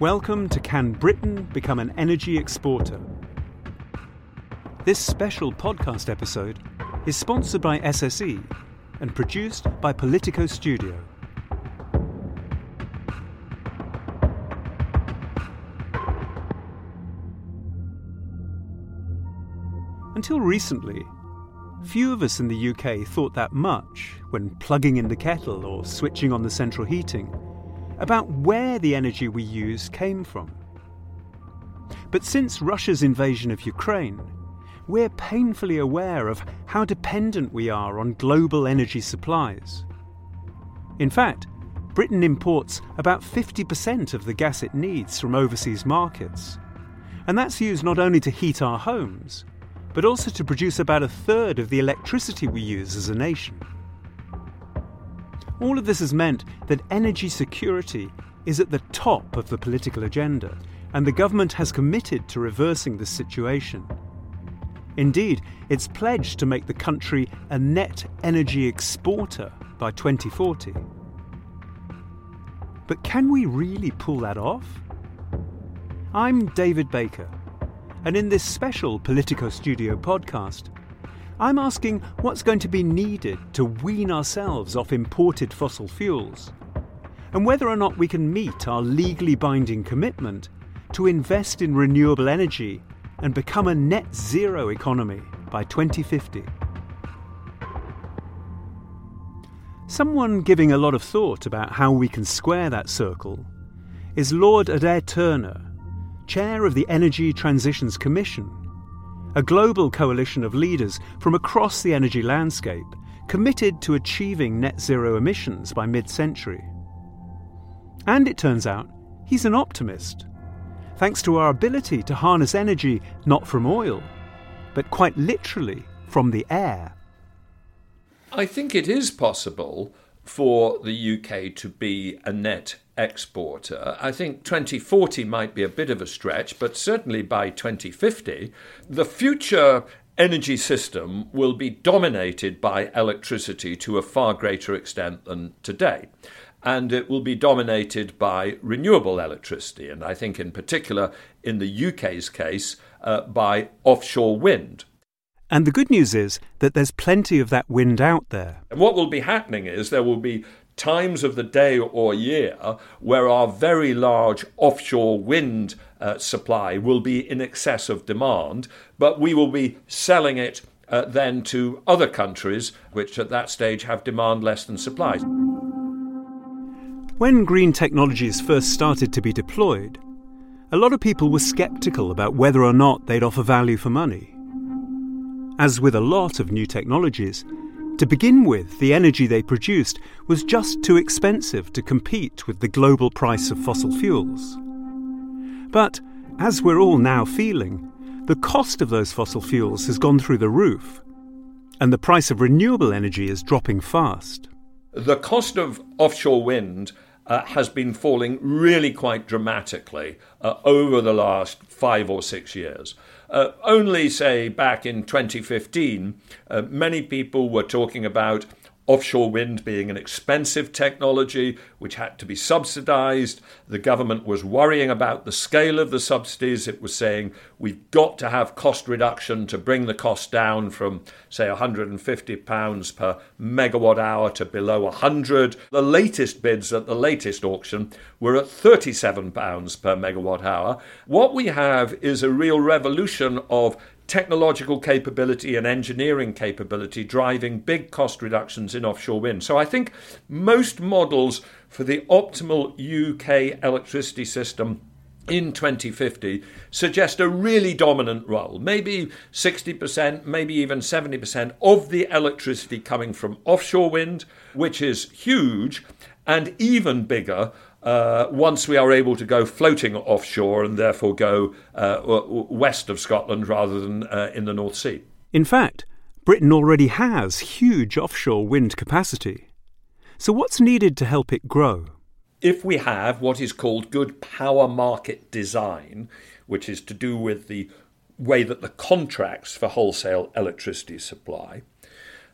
Welcome to Can Britain Become an Energy Exporter? This special podcast episode is sponsored by SSE and produced by Politico Studio. Until recently, few of us in the UK thought that much when plugging in the kettle or switching on the central heating about where the energy we use came from. But since Russia's invasion of Ukraine, we're painfully aware of how dependent we are on global energy supplies. In fact, Britain imports about 50% of the gas it needs from overseas markets. And that's used not only to heat our homes, but also to produce about a third of the electricity we use as a nation. All of this has meant that energy security is at the top of the political agenda, and the government has committed to reversing this situation. Indeed, it's pledged to make the country a net energy exporter by 2040. But can we really pull that off? I'm David Baker, and in this special Politico Studio podcast, I'm asking what's going to be needed to wean ourselves off imported fossil fuels, and whether or not we can meet our legally binding commitment to invest in renewable energy and become a net zero economy by 2050. Someone giving a lot of thought about how we can square that circle is Lord Adair Turner, chair of the Energy Transitions Commission a global coalition of leaders from across the energy landscape committed to achieving net zero emissions by mid century. And it turns out he's an optimist, thanks to our ability to harness energy not from oil, but quite literally from the air. I think it is possible for the UK to be a net exporter. I think 2040 might be a bit of a stretch, but certainly by 2050, the future energy system will be dominated by electricity to a far greater extent than today. And it will be dominated by renewable electricity, and I think in particular, in the UK's case, uh, by offshore wind. And the good news is that there's plenty of that wind out there. And what will be happening is there will be times of the day or year where our very large offshore wind uh, supply will be in excess of demand, but we will be selling it uh, then to other countries which at that stage have demand less than supply. When green technologies first started to be deployed, a lot of people were skeptical about whether or not they'd offer value for money. As with a lot of new technologies, to begin with, the energy they produced was just too expensive to compete with the global price of fossil fuels. But, as we're all now feeling, the cost of those fossil fuels has gone through the roof, and the price of renewable energy is dropping fast. The cost of offshore wind uh, has been falling really quite dramatically uh, over the last five or six years. Uh, only, say, back in 2015, uh, many people were talking about offshore wind being an expensive technology which had to be subsidized. The government was worrying about the scale of the subsidies. It was saying we've got to have cost reduction to bring the cost down from, say, £150 per megawatt hour to below 100. The latest bids at the latest auction were at £37 per megawatt hour. What we have is a real revolution of technological capability and engineering capability driving big cost reductions in offshore wind. So I think most models for the optimal UK electricity system in 2050 suggest a really dominant role, maybe 60%, maybe even 70% of the electricity coming from offshore wind, which is huge, and even bigger uh, once we are able to go floating offshore and therefore go uh, west of Scotland rather than uh, in the North Sea. In fact, Britain already has huge offshore wind capacity. So, what's needed to help it grow? If we have what is called good power market design, which is to do with the way that the contracts for wholesale electricity supply,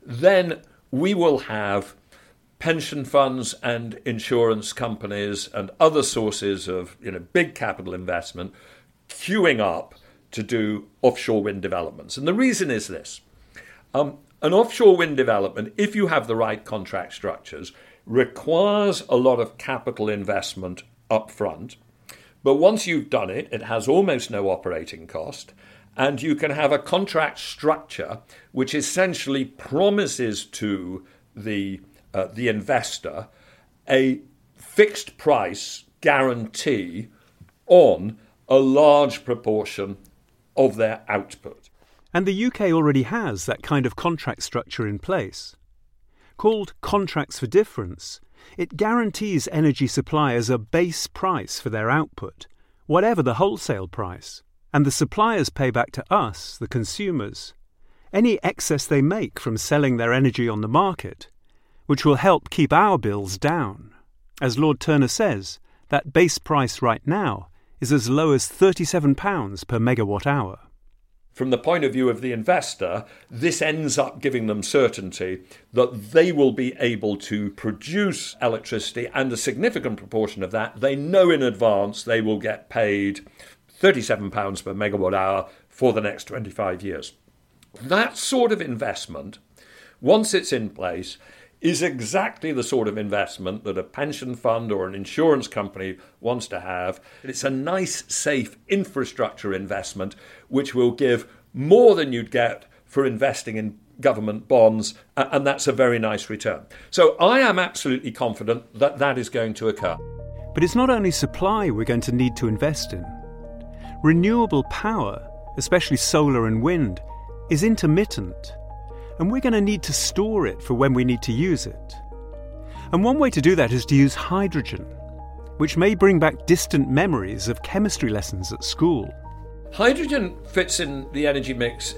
then we will have pension funds and insurance companies and other sources of you know, big capital investment queuing up to do offshore wind developments. And the reason is this um, an offshore wind development, if you have the right contract structures, requires a lot of capital investment up front. But once you've done it, it has almost no operating cost. And you can have a contract structure which essentially promises to the, uh, the investor a fixed price guarantee on a large proportion of their output. And the UK already has that kind of contract structure in place. Called Contracts for Difference, it guarantees energy suppliers a base price for their output, whatever the wholesale price, and the suppliers pay back to us, the consumers, any excess they make from selling their energy on the market, which will help keep our bills down. As Lord Turner says, that base price right now is as low as £37 per megawatt hour. From the point of view of the investor, this ends up giving them certainty that they will be able to produce electricity, and a significant proportion of that they know in advance they will get paid £37 per megawatt hour for the next 25 years. That sort of investment, once it's in place, is exactly the sort of investment that a pension fund or an insurance company wants to have. It's a nice, safe infrastructure investment which will give more than you'd get for investing in government bonds, and that's a very nice return. So I am absolutely confident that that is going to occur. But it's not only supply we're going to need to invest in. Renewable power, especially solar and wind, is intermittent and we're going to need to store it for when we need to use it. And one way to do that is to use hydrogen, which may bring back distant memories of chemistry lessons at school. Hydrogen fits in the energy mix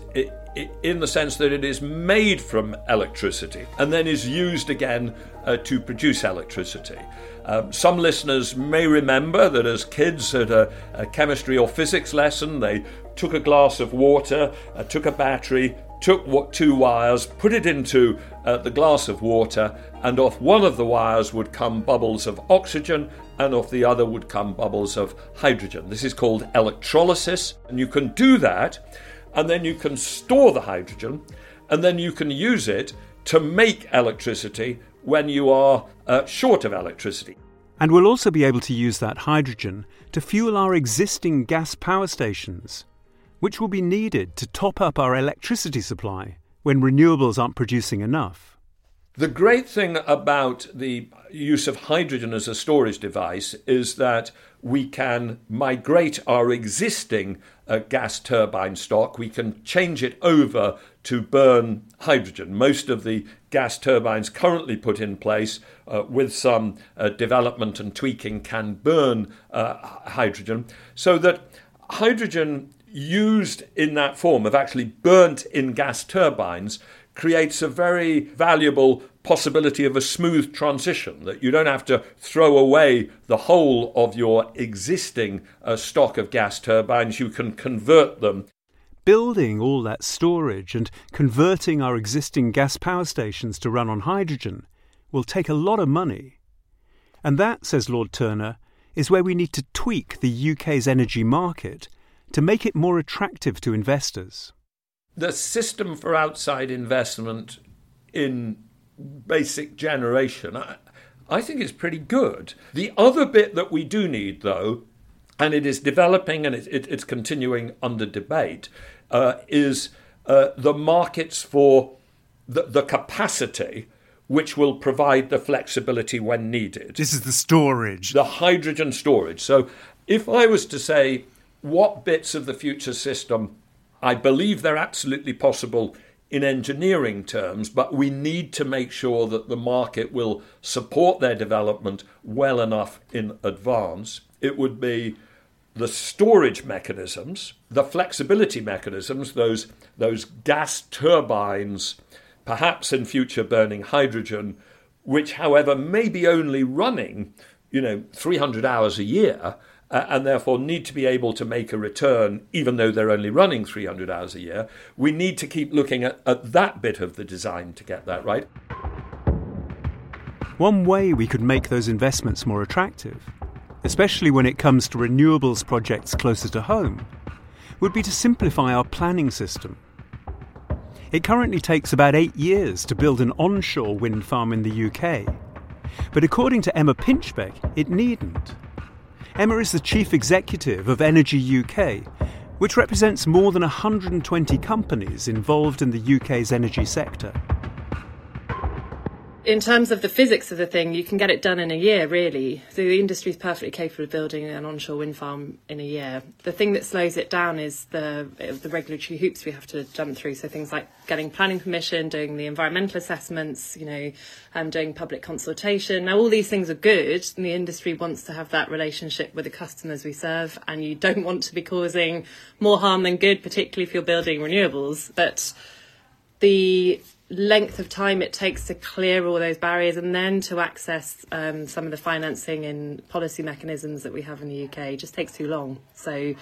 in the sense that it is made from electricity and then is used again uh, to produce electricity. Um, some listeners may remember that as kids at a, a, chemistry or physics lesson, they took a glass of water, uh, took a battery, took what, two wires, put it into uh, the glass of water, and off one of the wires would come bubbles of oxygen, and off the other would come bubbles of hydrogen. This is called electrolysis, and you can do that, and then you can store the hydrogen, and then you can use it to make electricity when you are uh, short of electricity. And we'll also be able to use that hydrogen to fuel our existing gas power stations which will be needed to top up our electricity supply when renewables aren't producing enough. The great thing about the use of hydrogen as a storage device is that we can migrate our existing uh, gas turbine stock, we can change it over to burn hydrogen. Most of the gas turbines currently put in place, uh, with some uh, development and tweaking, can burn uh, hydrogen, so that hydrogen used in that form, of actually burnt in gas turbines, creates a very valuable possibility of a smooth transition, that you don't have to throw away the whole of your existing uh, stock of gas turbines, you can convert them. Building all that storage and converting our existing gas power stations to run on hydrogen will take a lot of money. And that, says Lord Turner, is where we need to tweak the UK's energy market to make it more attractive to investors? The system for outside investment in basic generation, I, I think is pretty good. The other bit that we do need, though, and it is developing and it, it, it's continuing under debate, uh, is uh, the markets for the, the capacity which will provide the flexibility when needed. This is the storage. The hydrogen storage. So if I was to say, what bits of the future system I believe they're absolutely possible in engineering terms, but we need to make sure that the market will support their development well enough in advance. It would be the storage mechanisms, the flexibility mechanisms, those, those gas turbines, perhaps in future burning hydrogen, which, however, may be only running, you know, 300 hours a year uh, and therefore need to be able to make a return, even though they're only running 300 hours a year. We need to keep looking at, at that bit of the design to get that right. One way we could make those investments more attractive, especially when it comes to renewables projects closer to home, would be to simplify our planning system. It currently takes about eight years to build an onshore wind farm in the UK. But according to Emma Pinchbeck, it needn't. Emma is the chief executive of Energy UK, which represents more than 120 companies involved in the UK's energy sector in terms of the physics of the thing, you can get it done in a year, really. So the industry is perfectly capable of building an onshore wind farm in a year. The thing that slows it down is the the regulatory hoops we have to jump through. So things like getting planning permission, doing the environmental assessments, you know, um, doing public consultation. Now all these things are good, and the industry wants to have that relationship with the customers we serve, and you don't want to be causing more harm than good, particularly if you're building renewables. But the length of time it takes to clear all those barriers and then to access um, some of the financing and policy mechanisms that we have in the UK just takes too long. So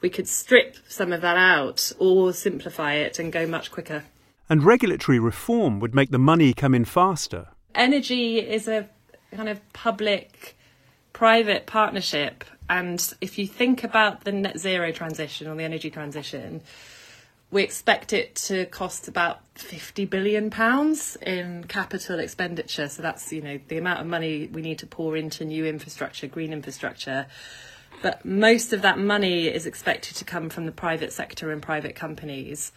we could strip some of that out or simplify it and go much quicker. And regulatory reform would make the money come in faster. Energy is a kind of public private partnership. And if you think about the net zero transition or the energy transition, we expect it to cost about 50 billion pounds in capital expenditure. So that's you know the amount of money we need to pour into new infrastructure green infrastructure. But most of that money is expected to come from the private sector and private companies.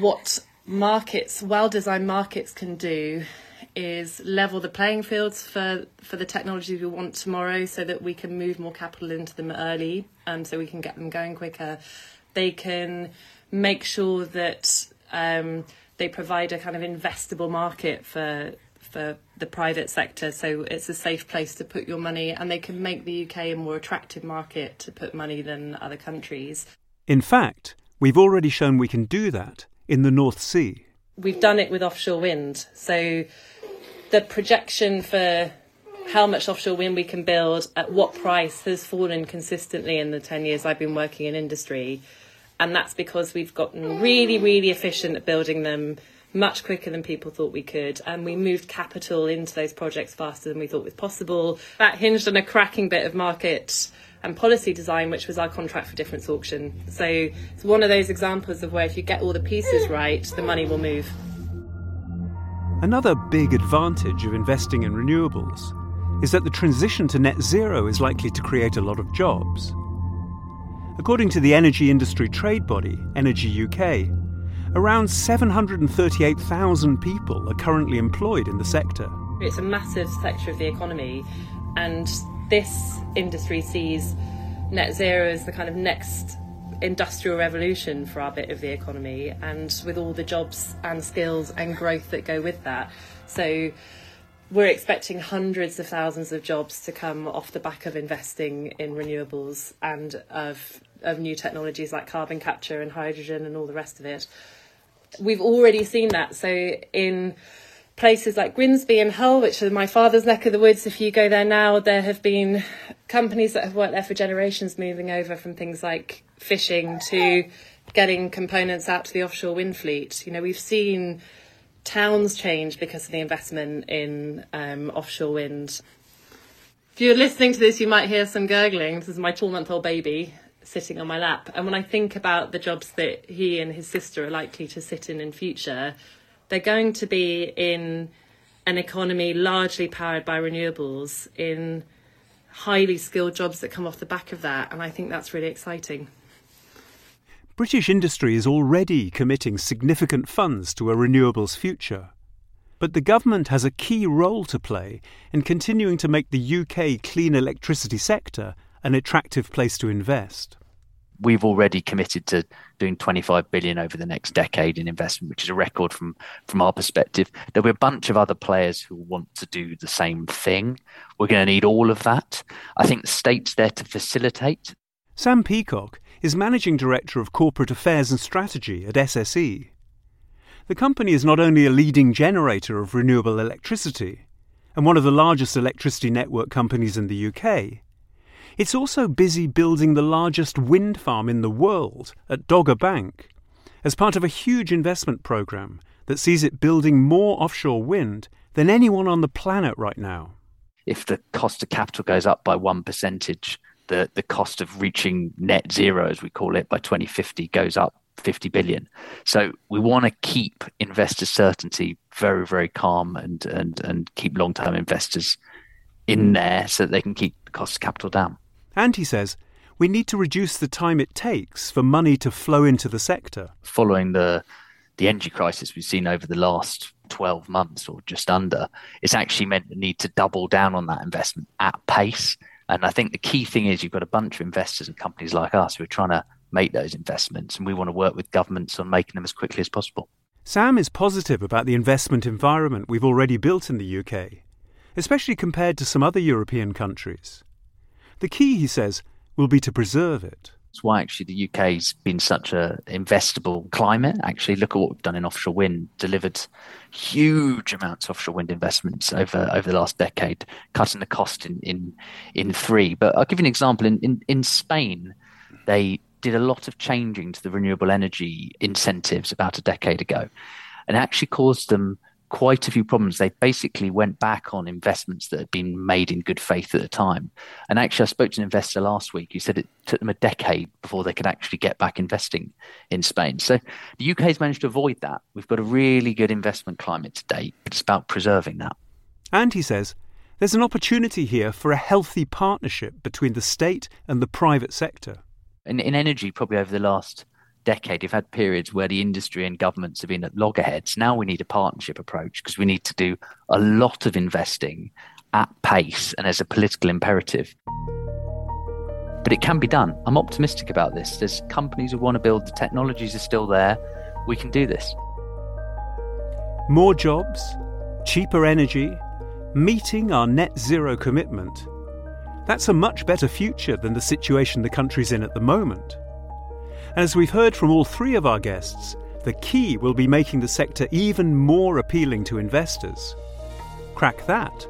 What markets well designed markets can do is level the playing fields for for the technologies we want tomorrow so that we can move more capital into them early and so we can get them going quicker they can make sure that um, they provide a kind of investable market for for the private sector so it's a safe place to put your money and they can make the UK a more attractive market to put money than other countries. In fact, we've already shown we can do that in the North Sea. We've done it with offshore wind. So the projection for how much offshore wind we can build at what price has fallen consistently in the 10 years I've been working in industry and that's because we've gotten really, really efficient at building them much quicker than people thought we could. And we moved capital into those projects faster than we thought was possible. That hinged on a cracking bit of market and policy design, which was our contract for difference auction. So it's one of those examples of where if you get all the pieces right, the money will move. Another big advantage of investing in renewables is that the transition to net zero is likely to create a lot of jobs. According to the energy industry trade body, Energy UK, around 738,000 people are currently employed in the sector. It's a massive sector of the economy, and this industry sees net zero as the kind of next industrial revolution for our bit of the economy, and with all the jobs and skills and growth that go with that. So, we're expecting hundreds of thousands of jobs to come off the back of investing in renewables and of of new technologies like carbon capture and hydrogen and all the rest of it. We've already seen that. So in places like Grimsby and Hull, which are my father's neck of the woods, if you go there now, there have been companies that have worked there for generations moving over from things like fishing to getting components out to the offshore wind fleet. You know, we've seen towns change because of the investment in um, offshore wind. If you're listening to this, you might hear some gurgling. This is my two month old baby sitting on my lap. And when I think about the jobs that he and his sister are likely to sit in in future, they're going to be in an economy largely powered by renewables, in highly skilled jobs that come off the back of that. And I think that's really exciting. British industry is already committing significant funds to a renewables future. But the government has a key role to play in continuing to make the UK clean electricity sector an attractive place to invest? We've already committed to doing 25 billion over the next decade in investment, which is a record from from our perspective. There'll be a bunch of other players who want to do the same thing. We're going to need all of that. I think the state's there to facilitate. Sam Peacock is managing director of corporate affairs and strategy at SSE. The company is not only a leading generator of renewable electricity and one of the largest electricity network companies in the UK, it's also busy building the largest wind farm in the world at Dogger Bank as part of a huge investment programme that sees it building more offshore wind than anyone on the planet right now. If the cost of capital goes up by one percentage, the, the cost of reaching net zero, as we call it, by 2050 goes up 50 billion. So we want to keep investor certainty very, very calm and, and, and keep long term investors in hmm. there so that they can keep the cost of capital down. And he says we need to reduce the time it takes for money to flow into the sector. Following the the energy crisis we've seen over the last 12 months or just under, it's actually meant the need to double down on that investment at pace. And I think the key thing is you've got a bunch of investors and companies like us who are trying to make those investments, and we want to work with governments on making them as quickly as possible. Sam is positive about the investment environment we've already built in the UK, especially compared to some other European countries. The key, he says, will be to preserve it. That's why actually the UK's been such a investable climate. Actually, look at what we've done in offshore wind, delivered huge amounts of offshore wind investments over, over the last decade, cutting the cost in, in in three. But I'll give you an example. In, in, in Spain, they did a lot of changing to the renewable energy incentives about a decade ago and actually caused them quite a few problems. They basically went back on investments that had been made in good faith at the time. And actually, I spoke to an investor last week who said it took them a decade before they could actually get back investing in Spain. So the UK has managed to avoid that. We've got a really good investment climate to date, but it's about preserving that. And he says there's an opportunity here for a healthy partnership between the state and the private sector. In, in energy, probably over the last decade, you've had periods where the industry and governments have been at loggerheads. Now we need a partnership approach because we need to do a lot of investing at pace and as a political imperative. But it can be done. I'm optimistic about this. There's companies who want to build, the technologies are still there. We can do this. More jobs, cheaper energy, meeting our net zero commitment. That's a much better future than the situation the country's in at the moment. As we've heard from all three of our guests, the key will be making the sector even more appealing to investors. Crack that,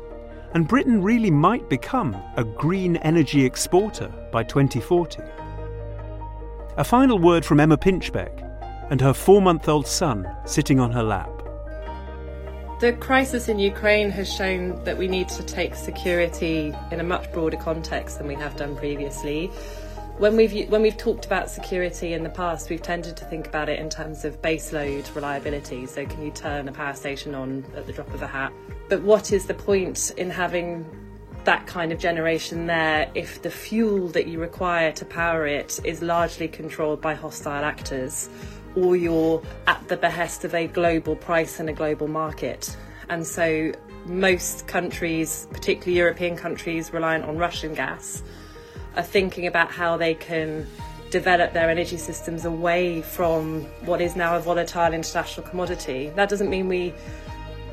and Britain really might become a green energy exporter by 2040. A final word from Emma Pinchbeck and her four month old son sitting on her lap. The crisis in Ukraine has shown that we need to take security in a much broader context than we have done previously when we've when we've talked about security in the past, we've tended to think about it in terms of baseload reliability. So, can you turn a power station on at the drop of a hat? But what is the point in having that kind of generation there if the fuel that you require to power it is largely controlled by hostile actors, or you're at the behest of a global price and a global market? And so, most countries, particularly European countries, reliant on Russian gas are thinking about how they can develop their energy systems away from what is now a volatile international commodity. That doesn't mean we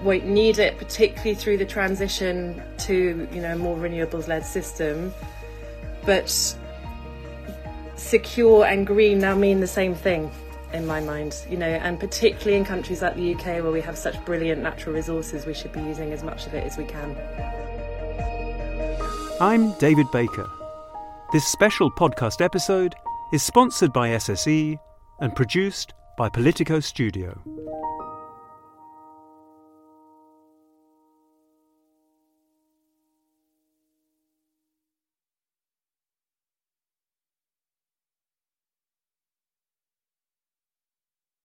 won't need it, particularly through the transition to you know a more renewables-led system. But secure and green now mean the same thing in my mind, you know, and particularly in countries like the UK where we have such brilliant natural resources, we should be using as much of it as we can. I'm David Baker. This special podcast episode is sponsored by SSE and produced by Politico Studio.